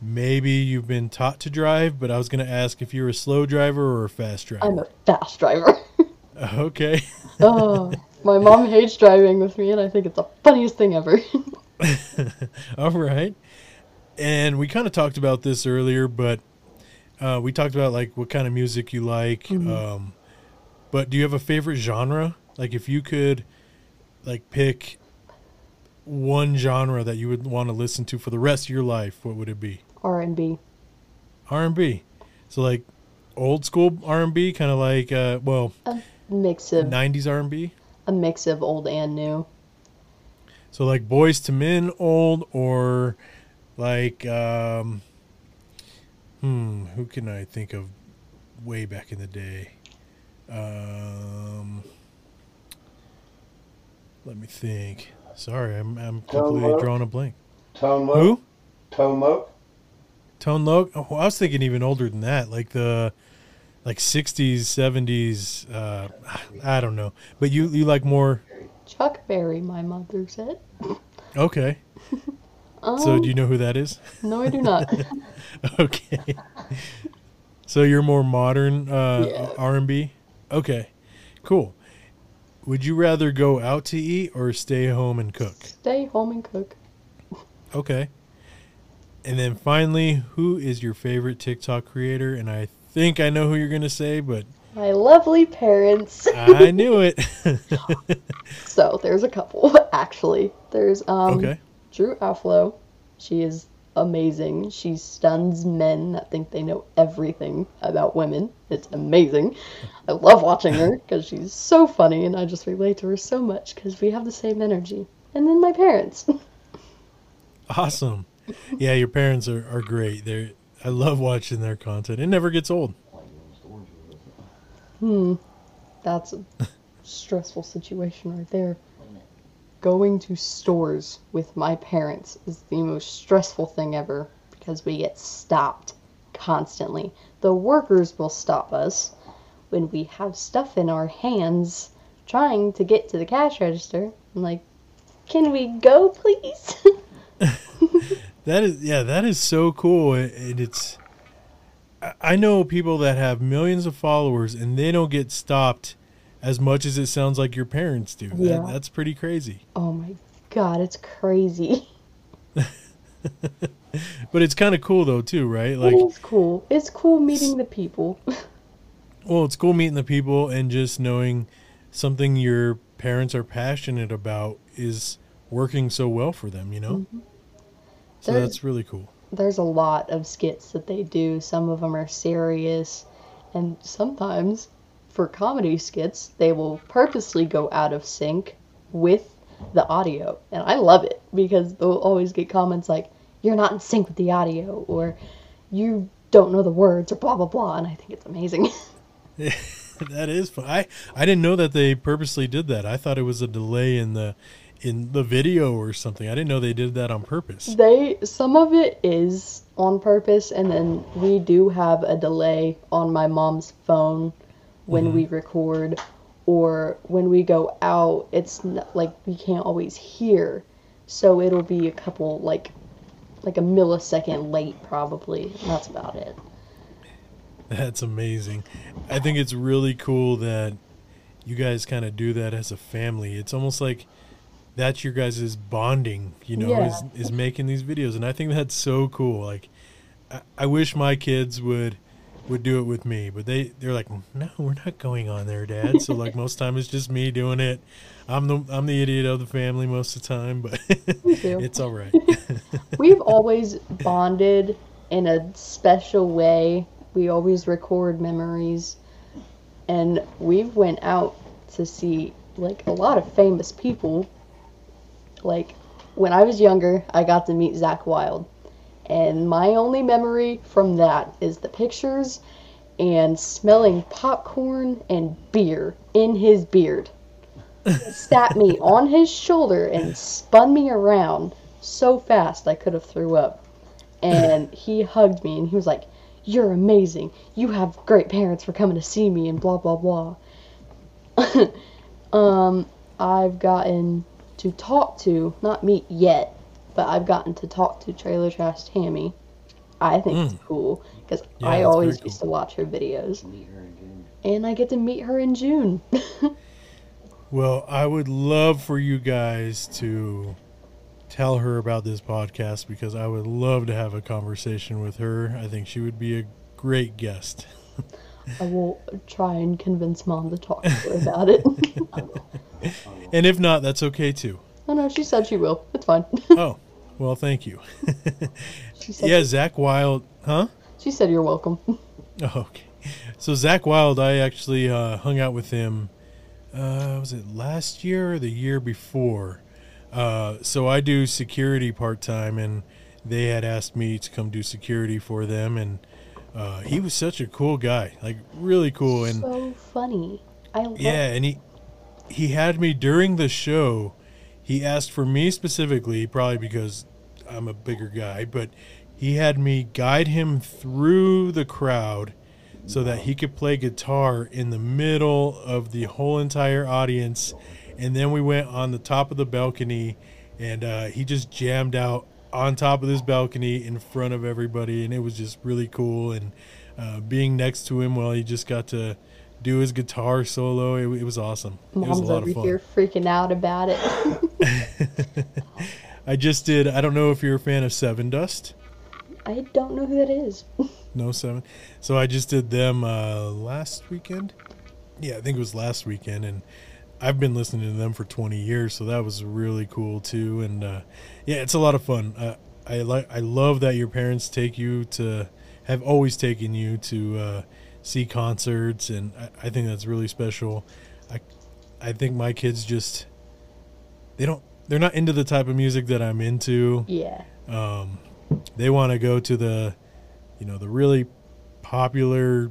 maybe you've been taught to drive, but I was going to ask if you're a slow driver or a fast driver. I'm a fast driver. okay. oh, my mom hates driving with me, and I think it's the funniest thing ever. All right. And we kind of talked about this earlier, but uh, we talked about like what kind of music you like. Um, but do you have a favorite genre? Like if you could like pick one genre that you would want to listen to for the rest of your life, what would it be? R&B. R&B. So like old school R&B, kind of like uh, well, a Mix of 90s R&B. a mix of old and new. So like Boyz II Men old or like um hmm, who can I think of way back in the day? Um let me think. Sorry, I'm I'm completely Loc? drawing a blank. Tone Loc. Who? Tone Loc. Tone Loc? Oh, I was thinking even older than that, like the like 60s, 70s, uh I don't know. But you you like more Chuck Berry, my mother said. Okay. Um, So do you know who that is? no, I do not. okay. So you're more modern uh, Yeah. R&B. Okay, cool. Would you rather go out to eat or stay home and cook? Stay home and cook. Okay. And then finally, who is your favorite TikTok creator? And I think I know who you're gonna say, but My lovely parents. I knew it. so there's a couple actually. There's um okay. Drew Afualo. She is amazing. She stuns men that think they know everything about women. It's amazing. I love watching her because she's so funny and I just relate to her so much because we have the same energy. And then my parents. Awesome. Yeah, your parents are, are great. They're I love watching their content. It never gets old. hmm. That's a stressful situation right there. Going to stores with my parents is the most stressful thing ever because we get stopped constantly. The workers will stop us when we have stuff in our hands trying to get to the cash register. I'm like, can we go, please? That is yeah, that is so cool, and it's. I- I know people that have millions of followers and they don't get stopped as much as it sounds like your parents do. That, that's pretty crazy. oh my god, it's crazy. But it's kind of cool though too, right? Like, it's cool. It's cool meeting the people. well, it's cool meeting the people and just knowing something your parents are passionate about is working so well for them. You know, Mm-hmm. so that's really cool. there's a lot of skits that they do. Some of them are serious, and sometimes for comedy skits, they will purposely go out of sync with the audio. And I love it because they'll always get comments like, You're not in sync with the audio, or You don't know the words, or blah, blah, blah. And I think it's amazing. that is fun. I I didn't know that they purposely did that. I thought it was a delay in the in the video or something. I didn't know they did that on purpose. they, some of it is on purpose, and then we do have a delay on my mom's phone when we mm-hmm. record or when we go out it's n like we can't always hear so it'll be a couple like like a millisecond late probably that's about it That's amazing. I think it's really cool that you guys kind of do that as a family. It's almost like that's your guys' bonding, you know, Yeah. is, is making these videos. And I think that's so cool. Like, I, I wish my kids would would do it with me, but they, they're like, no, we're not going on there, dad. So like most time it's just me doing it. I'm the, I'm the idiot of the family most of the time, but it's all right. we've always bonded in a special way we always record memories and we've went out to see like a lot of famous people. Like when I was younger, I got to meet Zakk Wylde, and my only memory from that is the pictures and smelling popcorn and beer in his beard. Sat me on his shoulder and spun me around so fast I could have threw up. And he hugged me and he was like, "You're amazing. You have great parents for coming to see me and blah blah blah." um, I've gotten to talk to, not meet yet, but I've gotten to talk to Trailer Trash Tammy. I think it's mm. cool because Yeah, I always very used to watch her videos, her and I get to meet her in June. Well, I would love for you guys to tell her about this podcast because I would love to have a conversation with her. I think she would be a great guest. I will try and convince mom to talk to her about it. And if not, that's okay too. Oh no, she said she will. It's fine. Oh, well, thank you. she said yeah, Zakk Wylde, huh? she said you're welcome. Oh, okay. So Zakk Wylde, I actually uh, hung out with him. Uh, was it last year or the year before? Uh, so I do security part time, and they had asked me to come do security for them, and uh, he was such a cool guy, like really cool, and so funny. I love yeah, and he he had me during the show. He asked for me specifically, probably because I'm a bigger guy, but he had me guide him through the crowd so that he could play guitar in the middle of the whole entire audience. And then we went on the top of the balcony, and uh, he just jammed out on top of this balcony in front of everybody, and it was just really cool. And uh, being next to him while he just got to do his guitar solo, it, it was awesome. It was a Mom's lot over of fun. here freaking out about it. I just did. I don't know if you're a fan of Sevendust. I don't know who that is. No seven. So I just did them uh, last weekend. Yeah, I think it was last weekend, and I've been listening to them for 20 years, so that was really cool too. And uh, yeah, it's a lot of fun. Uh, I like. I love that your parents take you to have always taken you to uh, see concerts, and I, I think that's really special. I I think my kids just they don't. They're not into the type of music that I'm into yeah. um, they want to go to the you know the really popular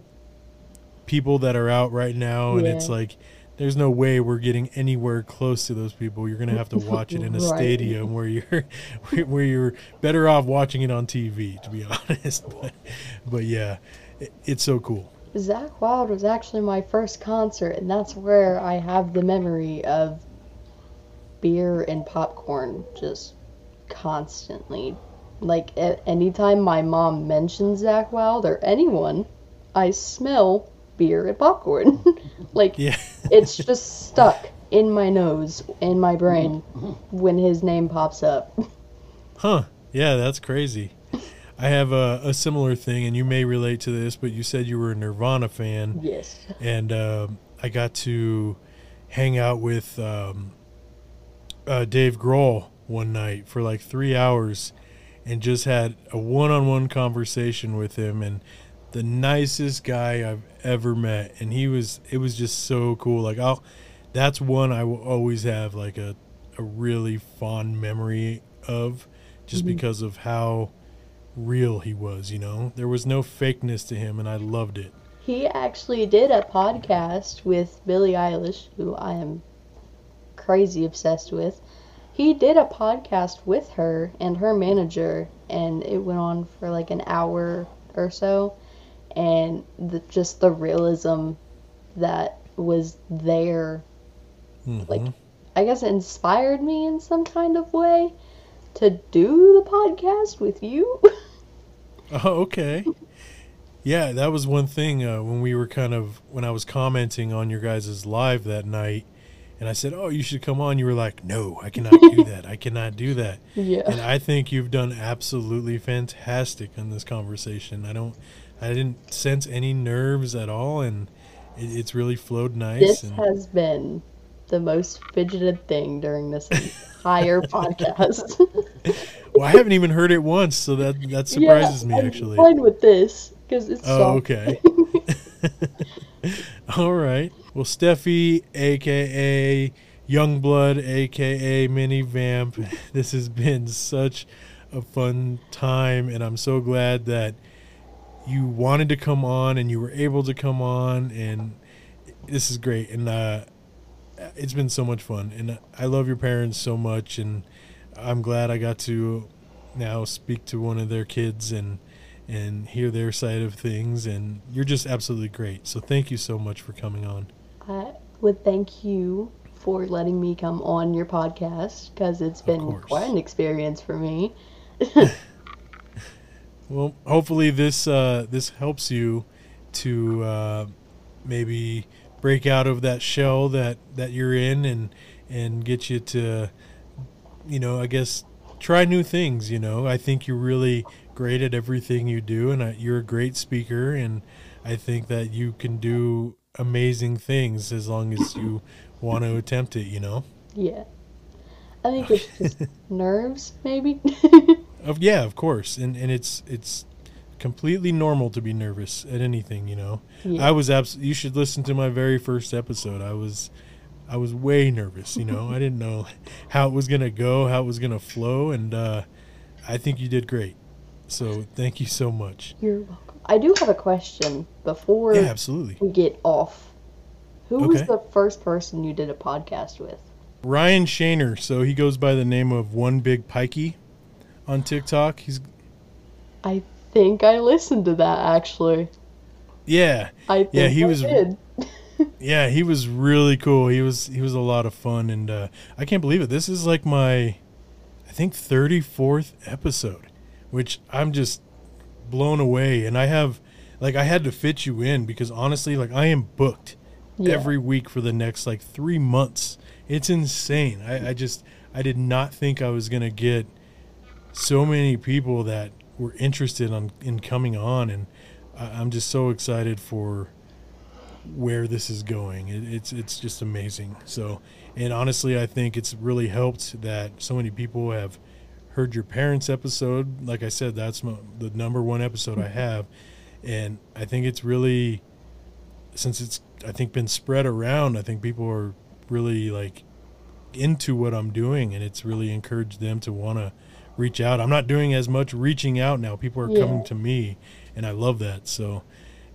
people that are out right now and it's like there's no way we're getting anywhere close to those people you're gonna have to watch it in a Right. stadium where you're where you're better off watching it on tv to be honest but, but yeah it, it's so cool Zakk Wylde was actually my first concert, and that's where I have the memory of beer and popcorn just constantly. Like, a- anytime my mom mentions Zakk Wylde or anyone, I smell beer and popcorn. like, yeah it's just stuck in my nose, in my brain, mm-hmm. when his name pops up. Huh. Yeah, that's crazy. I have a, a similar thing, and you may relate to this, but you said you were a Nirvana fan. Yes. and um, I got to hang out with um, uh, Dave Grohl one night for like three hours, and just had a one-on-one conversation with him, and the nicest guy I've ever met, and he was it was just so cool. Like I'll, that's one I will always have like a a really fond memory of, just because of how real he was. You know, there was no fakeness to him, and I loved it. He actually did a podcast with Billie Eilish, who I am crazy obsessed with. He did a podcast with her and her manager, and it went on for like an hour or so. And the, just the realism that was there, like, Mhm. I guess it inspired me in some kind of way to do the podcast with you. Oh, okay. Yeah, that was one thing uh, when we were kind of when I was commenting on your guys' live that night, and I said, "Oh, you should come on." You were like, "No, I cannot do that. I cannot do that." yeah. And I think you've done absolutely fantastic in this conversation. I don't, I didn't sense any nerves at all, and it, it's really flowed nice. This and has been the most fidgeted thing during this entire podcast. well, I haven't even heard it once, so that that surprises me I'm actually. Fine with this because it's Oh, okay. All right. Well, Steffi, aka Youngblood, aka Mini Vamp, this has been such a fun time, and I'm so glad that you wanted to come on and you were able to come on, and this is great. And uh, it's been so much fun, and I love your parents so much, and I'm glad I got to now speak to one of their kids and and hear their side of things and you're just absolutely great. So thank you so much for coming on. I would thank you for letting me come on your podcast because it's been quite an experience for me. well hopefully this uh this helps you to uh maybe break out of that shell that that you're in and and get you to you know i guess try new things you know i think you're really great at everything you do and I, you're a great speaker and i think that you can do amazing things as long as you want to attempt it you know Yeah. I think it's just nerves, maybe. of yeah of course and and it's it's completely normal to be nervous at anything you know? Yeah. i was abs- you should listen to my very first episode. I was i was way nervous you know? I didn't know how it was gonna go how it was gonna flow and uh i think you did great. So thank you so much. You're welcome. I do have a question before yeah absolutely. we get off. Who was the first person you did a podcast with? ryan shaner. So he goes by the name of one big pikey on tiktok. He's I think I listened to that actually. yeah I think Yeah, he I was- did. Yeah, he was really cool. He was he was a lot of fun, and uh, I can't believe it. This is like my, I think thirty fourth episode, which I'm just blown away. And I have, like, I had to fit you in because honestly, like, I am booked Yeah. every week for the next like three months. It's insane. I, I just I did not think I was gonna get so many people that were interested on in coming on, and I, I'm just so excited for where this is going. It, it's it's just amazing. So, and honestly, I think it's really helped that so many people have heard your parents' episode. Like I said, that's my, the number one episode I mm-hmm. have, and I think it's really since it's I think been spread around. I think people are really like into what I'm doing, and it's really encouraged them to want to reach out. I'm not doing as much reaching out now. People are Yeah. coming to me, and I love that. So,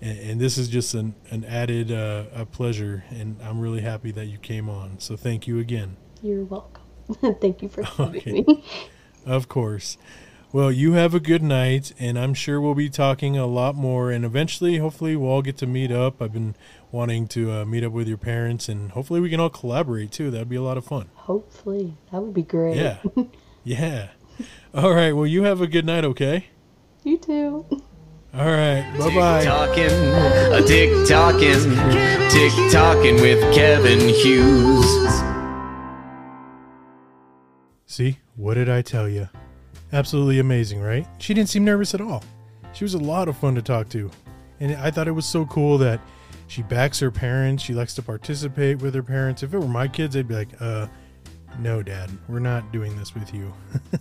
and, and this is just an an added uh, a pleasure, and I'm really happy that you came on. So thank you again. You're welcome. Thank you for having Okay. me. Of course. Well, you have a good night, and I'm sure we'll be talking a lot more. And eventually, hopefully, we'll all get to meet up. I've been wanting to uh, meet up with your parents, and hopefully, we can all collaborate too. That'd be a lot of fun. Hopefully, that would be great. Yeah. Yeah. All right. Well, you have a good night, okay? You too. All right. Bye bye. Talking, a tick talking, tick talking with Kevin Hughes. See, what did I tell you? Absolutely amazing, right? She didn't seem nervous at all. She was a lot of fun to talk to. And I thought it was so cool that she backs her parents. She likes to participate with her parents. If it were my kids, I'd be like, uh, no, dad, we're not doing this with you.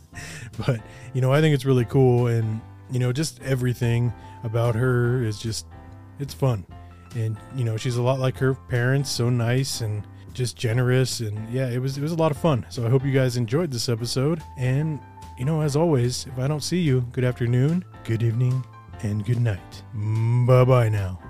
but, you know, I think it's really cool. And, you know, just everything about her is just, it's fun. And, you know, she's a lot like her parents, so nice and just generous. And yeah, it was, it was a lot of fun. So I hope you guys enjoyed this episode. And, you know, as always, if I don't see you, good afternoon, good evening, and good night. Bye bye now.